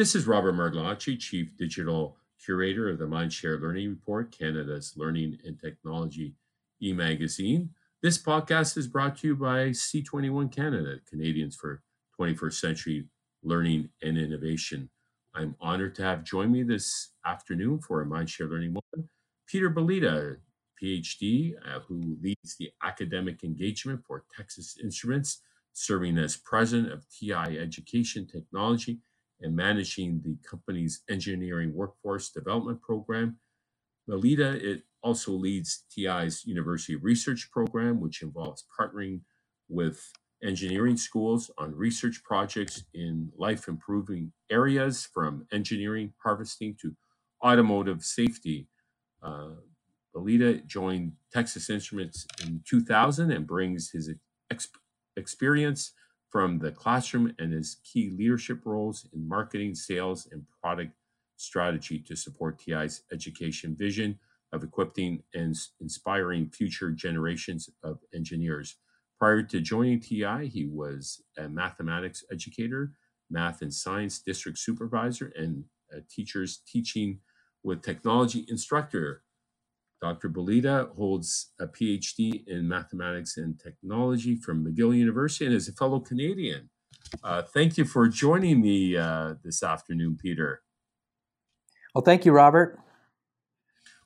This is Robert Martellacci, Chief Digital Curator of the Mindshare Learning Report, Canada's Learning and Technology e magazine. This podcast is brought to you by C21 Canada, Canadians for 21st Century Learning and Innovation. I'm honored to have join me this afternoon for a Mindshare Learning Moment, Peter Balyta, PhD, uh, who leads the academic engagement for Texas Instruments, serving as president of TI Education Technology and managing the company's engineering workforce development program. Balyta it also leads TI's university research program, which involves partnering with engineering schools on research projects in life improving areas from energy harvesting to automotive safety. Uh, Balyta joined Texas Instruments in 2000 and brings his ex- experience from the classroom and his key leadership roles in marketing, sales, and product strategy to support TI's education vision of equipping and inspiring future generations of engineers. Prior to joining TI, he was a mathematics educator, math and science district supervisor, and a teacher's teaching with technology instructor. Dr. Balyta holds a PhD in mathematics and technology from McGill University and is a fellow Canadian. Uh, thank you for joining me uh, this afternoon, Peter. Well, thank you, Robert.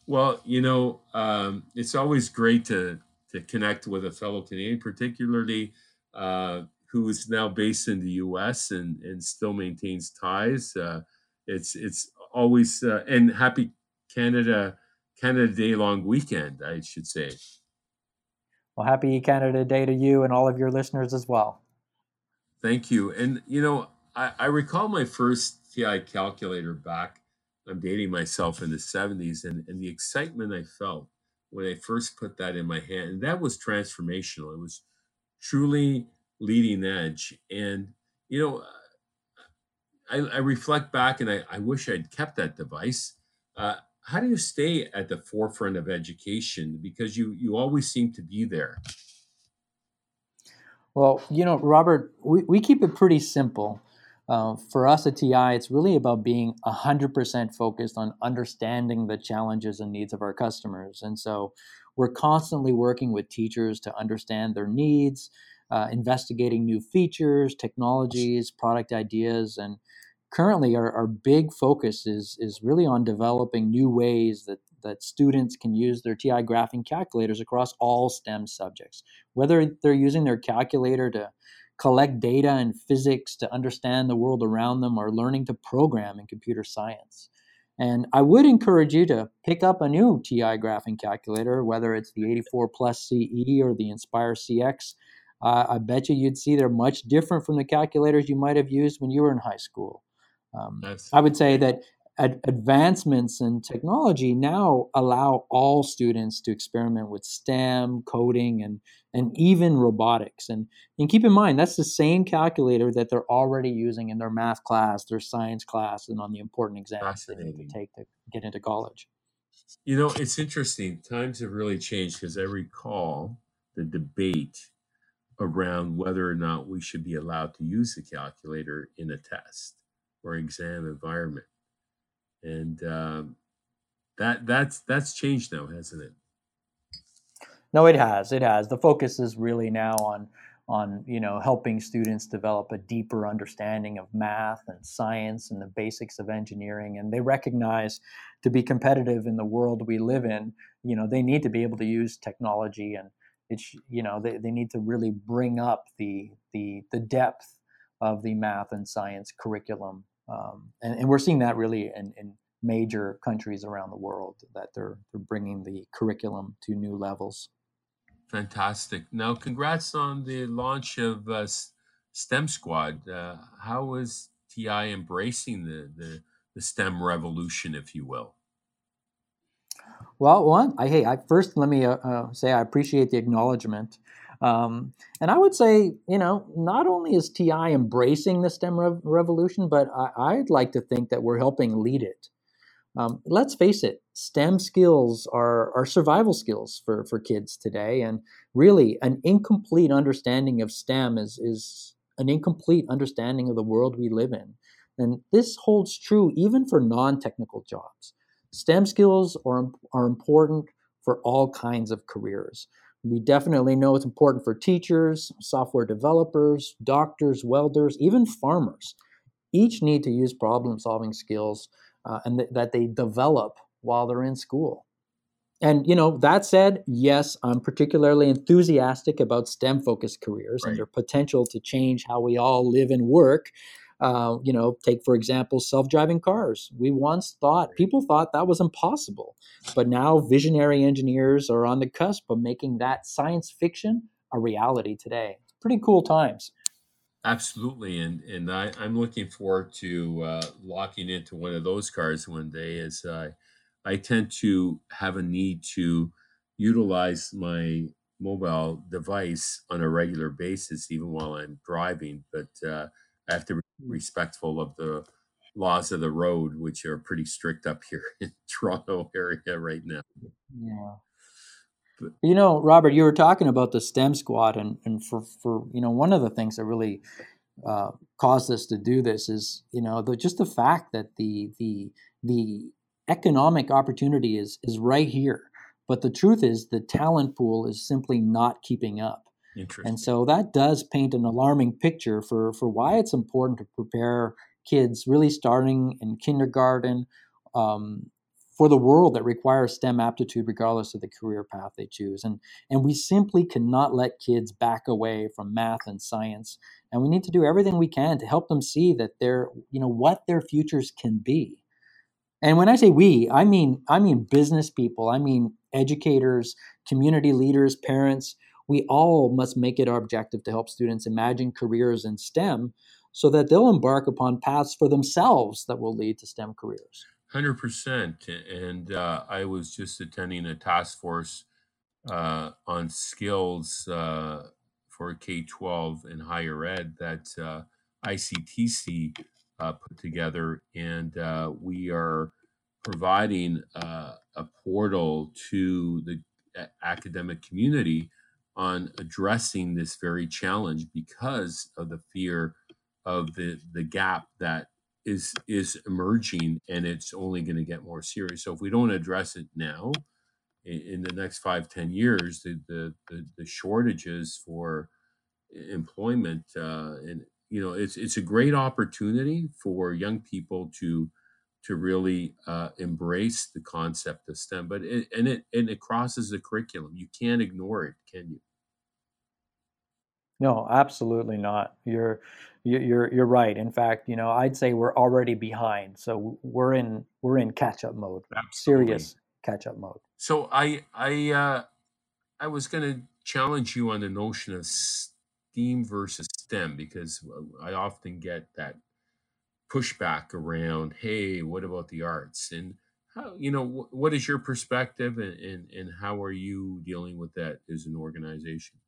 Well, you know, um, it's always great to to connect with a fellow Canadian, particularly uh, who is now based in the U.S. and and still maintains ties. Uh, it's it's always uh, and happy Canada Canada Day long weekend, I should say. Well, happy Canada Day to you and all of your listeners as well. Thank you. And you know, I, I recall my first TI calculator back I'm dating myself in the 70s and, and the excitement I felt when I first put that in my hand. And that was transformational. It was truly leading edge. And, you know, I, I reflect back and I, I, wish I'd kept that device. Uh, how do you stay at the forefront of education? Because you, you always seem to be there. Well, you know, Robert, we, we keep it pretty simple. Uh, for us at TI, it's really about being 100% focused on understanding the challenges and needs of our customers. And so we're constantly working with teachers to understand their needs, uh, investigating new features, technologies, product ideas. And currently, our, our big focus is, is really on developing new ways that, that students can use their TI graphing calculators across all STEM subjects, whether they're using their calculator to collect data in physics to understand the world around them or learning to program in computer science. And I would encourage you to pick up a new TI graphing calculator, whether it's the 84 Plus CE or the Nspire CX. Uh, I bet you you'd see they're much different from the calculators you might have used when you were in high school. Um, nice. I would say that ad- advancements in technology now allow all students to experiment with STEM, coding, and and even robotics. And and keep in mind that's the same calculator that they're already using in their math class, their science class, and on the important exams that they need to take to get into college. You know, it's interesting. Times have really changed because I recall the debate around whether or not we should be allowed to use the calculator in a test or exam environment and um, that that's that's changed now, hasn't it? No, it has. It has. The focus is really now on on you know helping students develop a deeper understanding of math and science and the basics of engineering and they recognize to be competitive in the world we live in you know they need to be able to use technology and it's you know they, they need to really bring up the the the depth of the math and science curriculum um, and, and, we're seeing that really in, in, major countries around the world that they're they're bringing the curriculum to new levels. Fantastic! Now, congrats on the launch of uh, STEM Squad. Uh, how is TI embracing the, the the STEM revolution, if you will? Well, one, I hey, I first let me uh, uh say I appreciate the acknowledgement. Um, and I would say, you know, not only is TI embracing the STEM rev- revolution, but I, would like to think that we're helping lead it. Um, let's face it, STEM skills are, are survival skills for, for kids today. And really, an incomplete understanding of STEM is, is an incomplete understanding of the world we live in. And this holds true even for non technical jobs. STEM skills are, are important for all kinds of careers. We definitely know it's important for teachers, software developers, doctors, welders, even farmers. Each need to use problem solving skills uh, and th- that they develop while they're in school. And you know that said, yes, I'm particularly enthusiastic about STEM focused careers right. and their potential to change how we all live and work. Uh, you know, take for example self-driving cars. We once thought people thought that was impossible, but now visionary engineers are on the cusp of making that science fiction a reality today. Pretty cool times. Absolutely, and and I, I'm looking forward to uh, locking into one of those cars one day. As I, I tend to have a need to utilize my mobile device on a regular basis, even while I'm driving. But uh, I have to. Respectful of the laws of the road, which are pretty strict up here in Toronto area right now. Yeah. But, you know, Robert, you were talking about the STEM squad, and, and for, for you know, one of the things that really uh, caused us to do this is, you know, the, just the fact that the the the economic opportunity is is right here, but the truth is the talent pool is simply not keeping up. And so that does paint an alarming picture for, for why it's important to prepare kids really starting in kindergarten um, for the world that requires STEM aptitude regardless of the career path they choose. And, and we simply cannot let kids back away from math and science. And we need to do everything we can to help them see that they're, you know, what their futures can be. And when I say we, I mean I mean business people, I mean educators, community leaders, parents, we all must make it our objective to help students imagine careers in STEM so that they'll embark upon paths for themselves that will lead to STEM careers. 100%. And uh, I was just attending a task force uh, on skills uh, for K 12 and higher ed that uh, ICTC uh, put together. And uh, we are providing a portal to the academic community on addressing this very challenge because of the fear of the the gap that is is emerging and it's only going to get more serious. So if we don't address it now in, in the next five ten years the the the, the shortages for employment uh, and you know it's it's a great opportunity for young people to to really uh, embrace the concept of STEM. But it, and it and it crosses the curriculum. You can't ignore it, can you? No, absolutely not. You're you're you're right. In fact, you know, I'd say we're already behind. So we're in we're in catch up mode. Absolutely. Serious catch up mode. So I I uh, I was going to challenge you on the notion of STEAM versus STEM because I often get that pushback around, hey, what about the arts? And how, you know, what is your perspective and, and, and how are you dealing with that as an organization?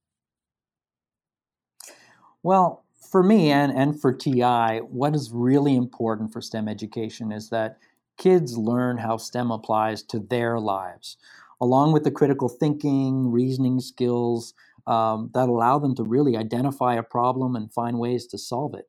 Well, for me and, and for TI, what is really important for STEM education is that kids learn how STEM applies to their lives, along with the critical thinking, reasoning skills um, that allow them to really identify a problem and find ways to solve it.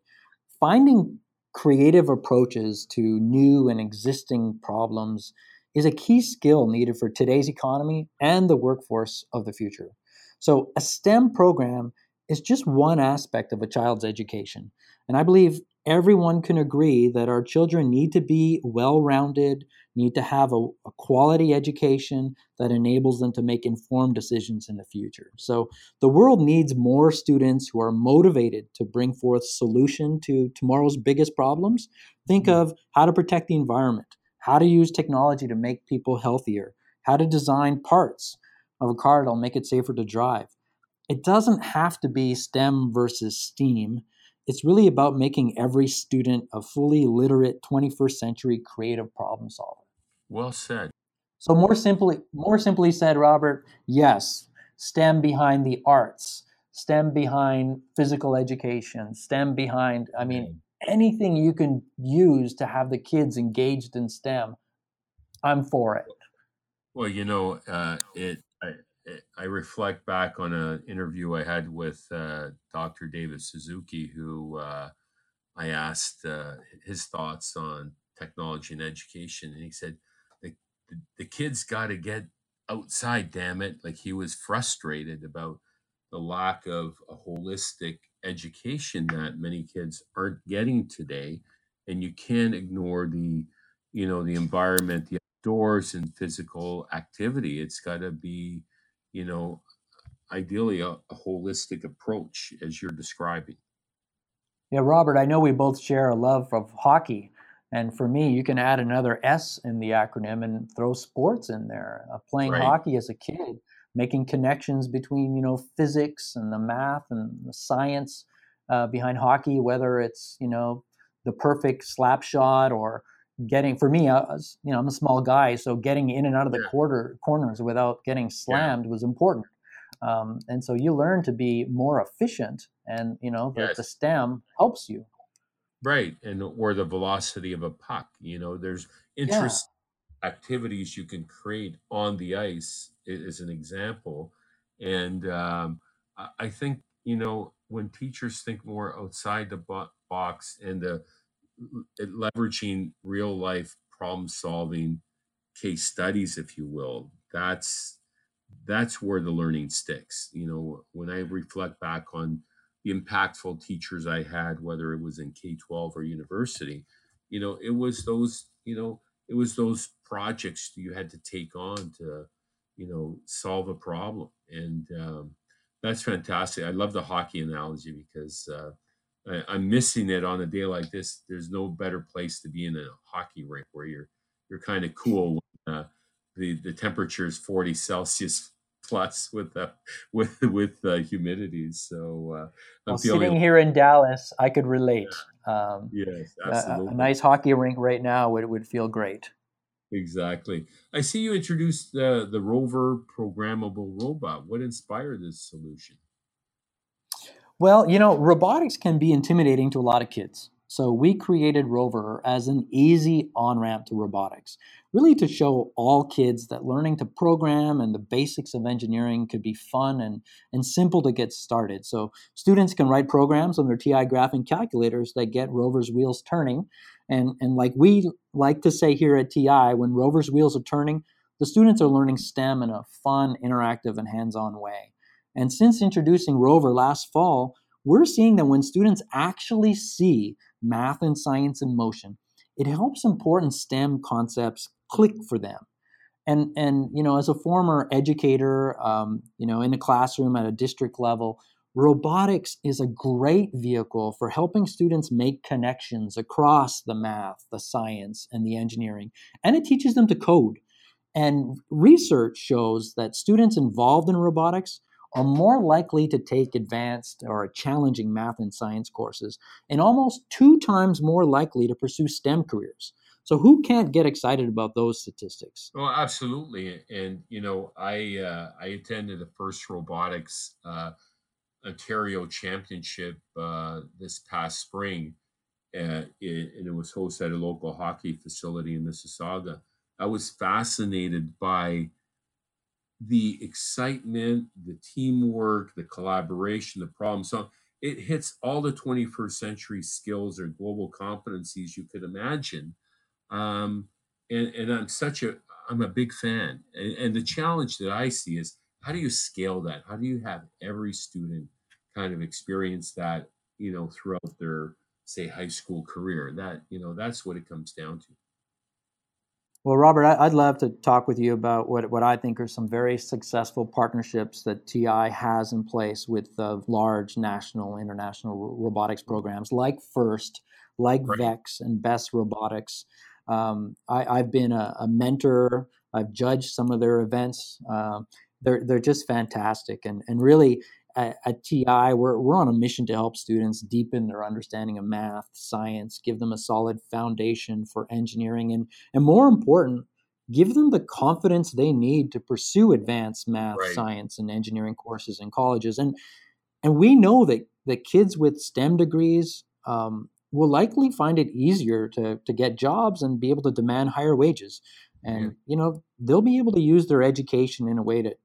Finding creative approaches to new and existing problems is a key skill needed for today's economy and the workforce of the future. So, a STEM program is just one aspect of a child's education. And I believe everyone can agree that our children need to be well rounded, need to have a, a, quality education that enables them to make informed decisions in the future. So the world needs more students who are motivated to bring forth solution to tomorrow's biggest problems. Think mm-hmm. of how to protect the environment, how to use technology to make people healthier, how to design parts of a car that'll make it safer to drive. It doesn't have to be STEM versus STEAM it's really about making every student a fully literate 21st century creative problem solver. Well said. So more simply, more simply said, Robert, yes, STEM behind the arts, STEM behind physical education, STEM behind, I mean, anything you can use to have the kids engaged in STEM, I'm for it. Well, you know, uh, it I reflect back on an interview I had with uh, Dr. David Suzuki, who uh, I asked uh, his thoughts on technology and education, and he said the the, the kids got to get outside. Damn it! Like he was frustrated about the lack of a holistic education that many kids aren't getting today, and you can't ignore the you know the environment, the outdoors, and physical activity. It's got to be you know ideally a, a holistic approach as you're describing. Yeah, Robert, I know we both share a love of hockey. And for me, you can add another S in the acronym and throw sports in there. Uh, playing Right. hockey as a kid, making connections between, you know, physics and the math and the science uh, behind hockey, whether it's, you know, the perfect slap shot or getting, for me, I was, you know, I'm a small guy, so getting in and out of the Yeah. quarter corners without getting Yeah. slammed was important. Um, and so you learn to be more efficient and, you know, the, the STEM helps you. Right. And or the velocity of a puck. You know, there's Yeah. activities you can create on the ice is an example. And um, I think, you know, when teachers think more outside the box and the leveraging real life problem solving case studies, if you will, that's that's where the learning sticks. You know, when I reflect back on the impactful teachers I had, whether it was in K 12 or university, you know, it was those, you know, it was those projects you had to take on to, you know, solve a problem. And um, that's fantastic. I love the hockey analogy because uh, I, I'm missing it on a day like this. There's no better place to be in a hockey rink where you're you're kind of cool when uh, the the temperature is 40 Celsius plus with uh, with with uh, humidity. So uh, I'm Well, sitting here in Dallas, I could relate. Um, yes, a, a- a nice hockey rink right now would, would feel great. exactly. I see you introduced the the Rover programmable robot. What inspired this solution? Well, you know, robotics can be intimidating to a lot of kids. So we created Rover as an easy on ramp to robotics, really to show all kids that learning to program and the basics of engineering could be fun and, and simple to get started. So students can write programs on their TI graphing calculators that get Rover's wheels turning. And, and like we like to say here at TI, when Rover's wheels are turning, the students are learning STEM in a fun, interactive, and hands on way. And since introducing Rover last fall, we're seeing that when students actually see math and science in motion, it helps important STEM concepts click for them. And and you know, as a former educator, um, you know, in a classroom at a district level, robotics is a great vehicle for helping students make connections across the math, the science, and the engineering, and it teaches them to code. And research shows that students involved in robotics are more likely to take advanced or challenging math and science courses and almost two times more likely to pursue STEM careers. So, who can't get excited about those statistics? Oh, absolutely. And you know, I uh, I attended the first robotics uh, Ontario Championship uh, this past spring, uh, and it was hosted at a local hockey facility in Mississauga. I was fascinated by the excitement, the teamwork, the collaboration, the problem solving. It hits all the 21st century skills or global competencies you could imagine. Um, and, and I'm such a, I'm a big fan. And, and the challenge that I see is how do you scale that? How do you have every student kind of experience that, you know, throughout their, say, high school career? That, you know, that's what it comes down to. Well, Robert, I'd love to talk with you about what, what I think are some very successful partnerships that TI has in place with uh, large national, international robotics programs like FIRST, like Right. VEX, and BEST Robotics. Um, I, I've been a, a mentor. I've judged some of their events. Um, they're they're just fantastic, and and really at, at TI we're we're on a mission to help students deepen their understanding of math, science, give them a solid foundation for engineering, and and more important, give them the confidence they need to pursue advanced math, Right. science, and engineering courses in colleges. And and we know that that kids with STEM degrees um, will likely find it easier to to get jobs and be able to demand higher wages. And Yeah. you know they'll be able to use their education in a way to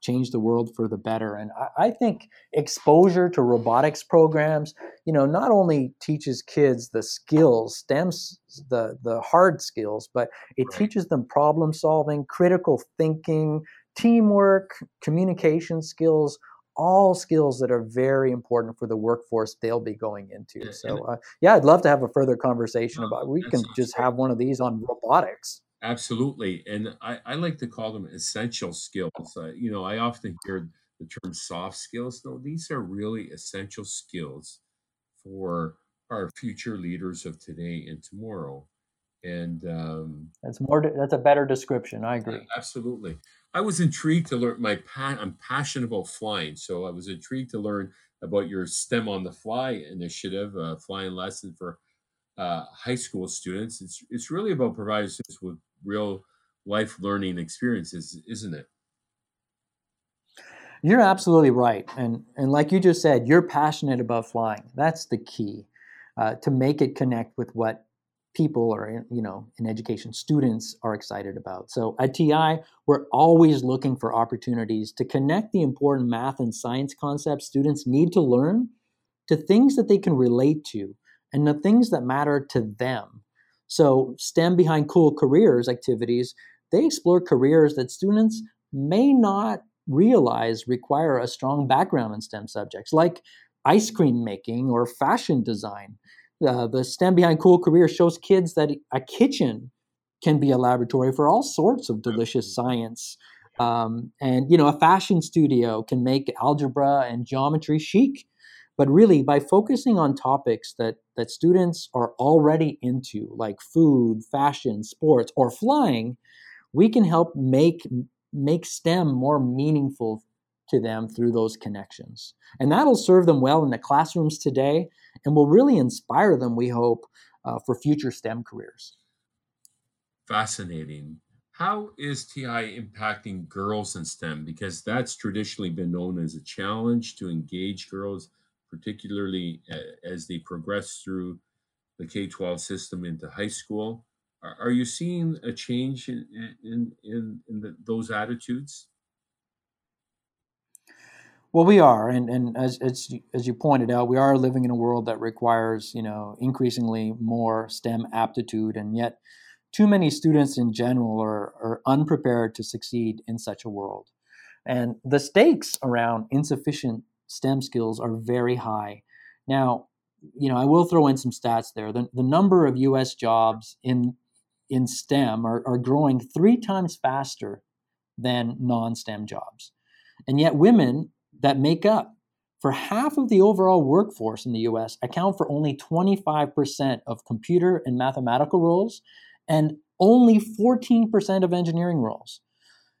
change the world for the better. And I, I, think exposure to robotics programs, you know, not only teaches kids the skills, stems the the hard skills, but it right. teaches them problem solving, critical thinking, teamwork, communication skills. All skills that are very important for the workforce they'll be going into. Yeah, so, uh, yeah, I'd love to have a further conversation about. We can just have one of these on robotics. Absolutely. And I, I like to call them essential skills. Uh, you know, I often hear the term soft skills. No, these are really essential skills for our future leaders of today and tomorrow. And um, that's more. That's a better description. I agree. Absolutely. I was intrigued to learn. My pa- I'm passionate about flying, so I was intrigued to learn about your STEM on the Fly initiative, uh, flying lesson for uh, high school students. It's it's really about providing students with real life learning experiences, isn't it? You're absolutely right, and and like you just said, you're passionate about flying. That's the key uh, to make it connect with what people or you know in education students are excited about. So at TI, we're always looking for opportunities to connect the important math and science concepts students need to learn to things that they can relate to and the things that matter to them so, STEM Behind Cool Careers activities, they explore careers that students may not realize require a strong background in STEM subjects, like ice cream making or fashion design. Uh, the STEM Behind Cool Careers shows kids that a kitchen can be a laboratory for all sorts of delicious science. Um, and you know, a fashion studio can make algebra and geometry chic. But really, by focusing on topics that, that students are already into, like food, fashion, sports, or flying, we can help make, make STEM more meaningful to them through those connections. And that'll serve them well in the classrooms today and will really inspire them, we hope, uh, for future STEM careers. Fascinating. How is TI impacting girls in STEM? Because that's traditionally been known as a challenge to engage girls particularly uh, as they progress through the K 12 system into high school. Are, you seeing a change in, in, in, in the, those attitudes? Well, we are, and, and as, as as you pointed out, we are living in a world that requires you know increasingly more STEM aptitude, and yet too many students in general are, are unprepared to succeed in such a world. And the stakes around insufficient STEM skills are very high. Now, you know, I will throw in some stats there. The, the number of U.S. jobs in in STEM are, are growing three times faster than non-STEM jobs, and yet women that make up for half of the overall workforce in the U.S. account for only 25% of computer and mathematical roles, and only 14% of engineering roles.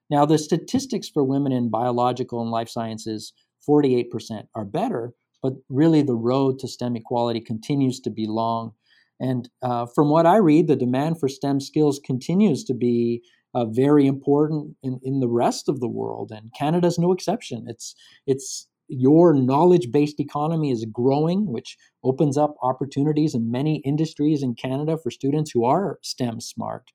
Now, the statistics for women in biological and life sciences 48% are better, but really the road to STEM equality continues to be long. And uh, from what I read, the demand for STEM skills continues to be uh, very important in, in the rest of the world, and Canada's no exception. It's it's your knowledge-based economy is growing, which opens up opportunities in many industries in Canada for students who are STEM smart.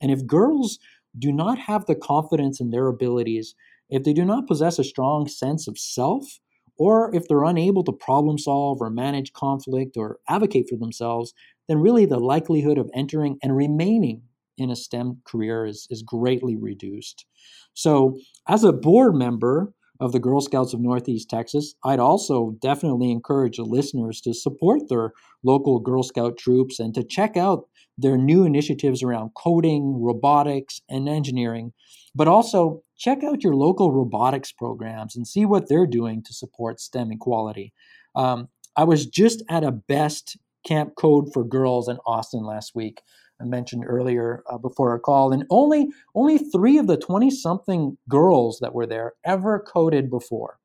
And if girls do not have the confidence in their abilities if they do not possess a strong sense of self, or if they're unable to problem solve or manage conflict or advocate for themselves, then really the likelihood of entering and remaining in a STEM career is, is greatly reduced. So, as a board member of the Girl Scouts of Northeast Texas, I'd also definitely encourage the listeners to support their local Girl Scout troops and to check out their new initiatives around coding, robotics, and engineering but also check out your local robotics programs and see what they're doing to support STEM equality. Um, I was just at a best camp code for girls in Austin last week. I mentioned earlier uh, before our call, and only only three of the twenty something girls that were there ever coded before.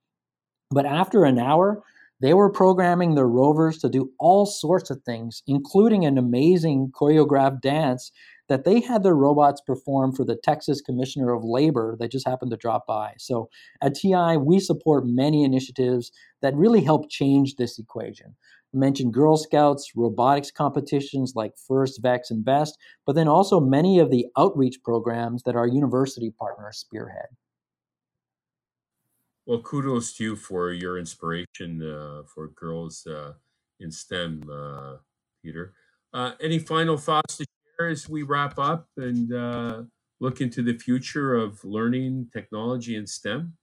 But after an hour, they were programming their rovers to do all sorts of things, including an amazing choreographed dance that they had their robots perform for the Texas Commissioner of Labor that just happened to drop by. So at TI, we support many initiatives that really help change this equation. I mentioned Girl Scouts, robotics competitions like First, Vex, and Best, but then also many of the outreach programs that our university partners spearhead. Well, kudos to you for your inspiration uh, for girls uh, in STEM, uh, Peter. Uh, any final thoughts to as we wrap up and uh, look into the future of learning technology and STEM?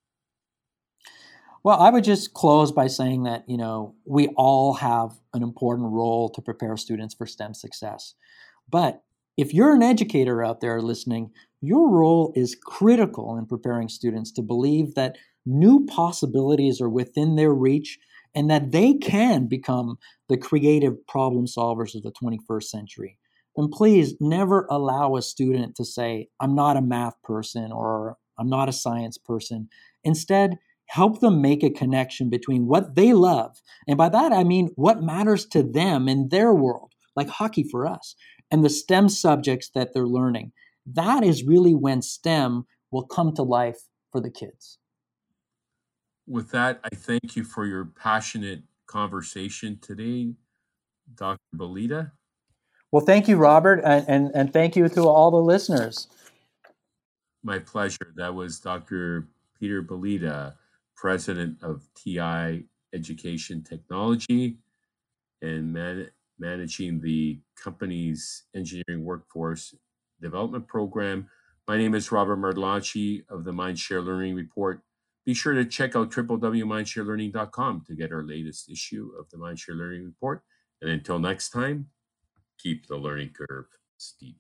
Well, I would just close by saying that, you know, we all have an important role to prepare students for STEM success. But if you're an educator out there listening, your role is critical in preparing students to believe that new possibilities are within their reach and that they can become the creative problem solvers of the 21st century. And please never allow a student to say, I'm not a math person or I'm not a science person. Instead, help them make a connection between what they love. And by that, I mean what matters to them in their world, like hockey for us, and the STEM subjects that they're learning. That is really when STEM will come to life for the kids with that, I thank you for your passionate conversation today, Dr. Balyta. Well, thank you, Robert, and, and, and thank you to all the listeners. My pleasure. That was Dr. Peter Balyta, president of TI Education Technology and man- managing the company's engineering workforce development program. My name is Robert Martellacci of the Mindshare Learning Report. Be sure to check out www.mindsharelearning.com to get our latest issue of the Mindshare Learning Report. And until next time, keep the learning curve steep.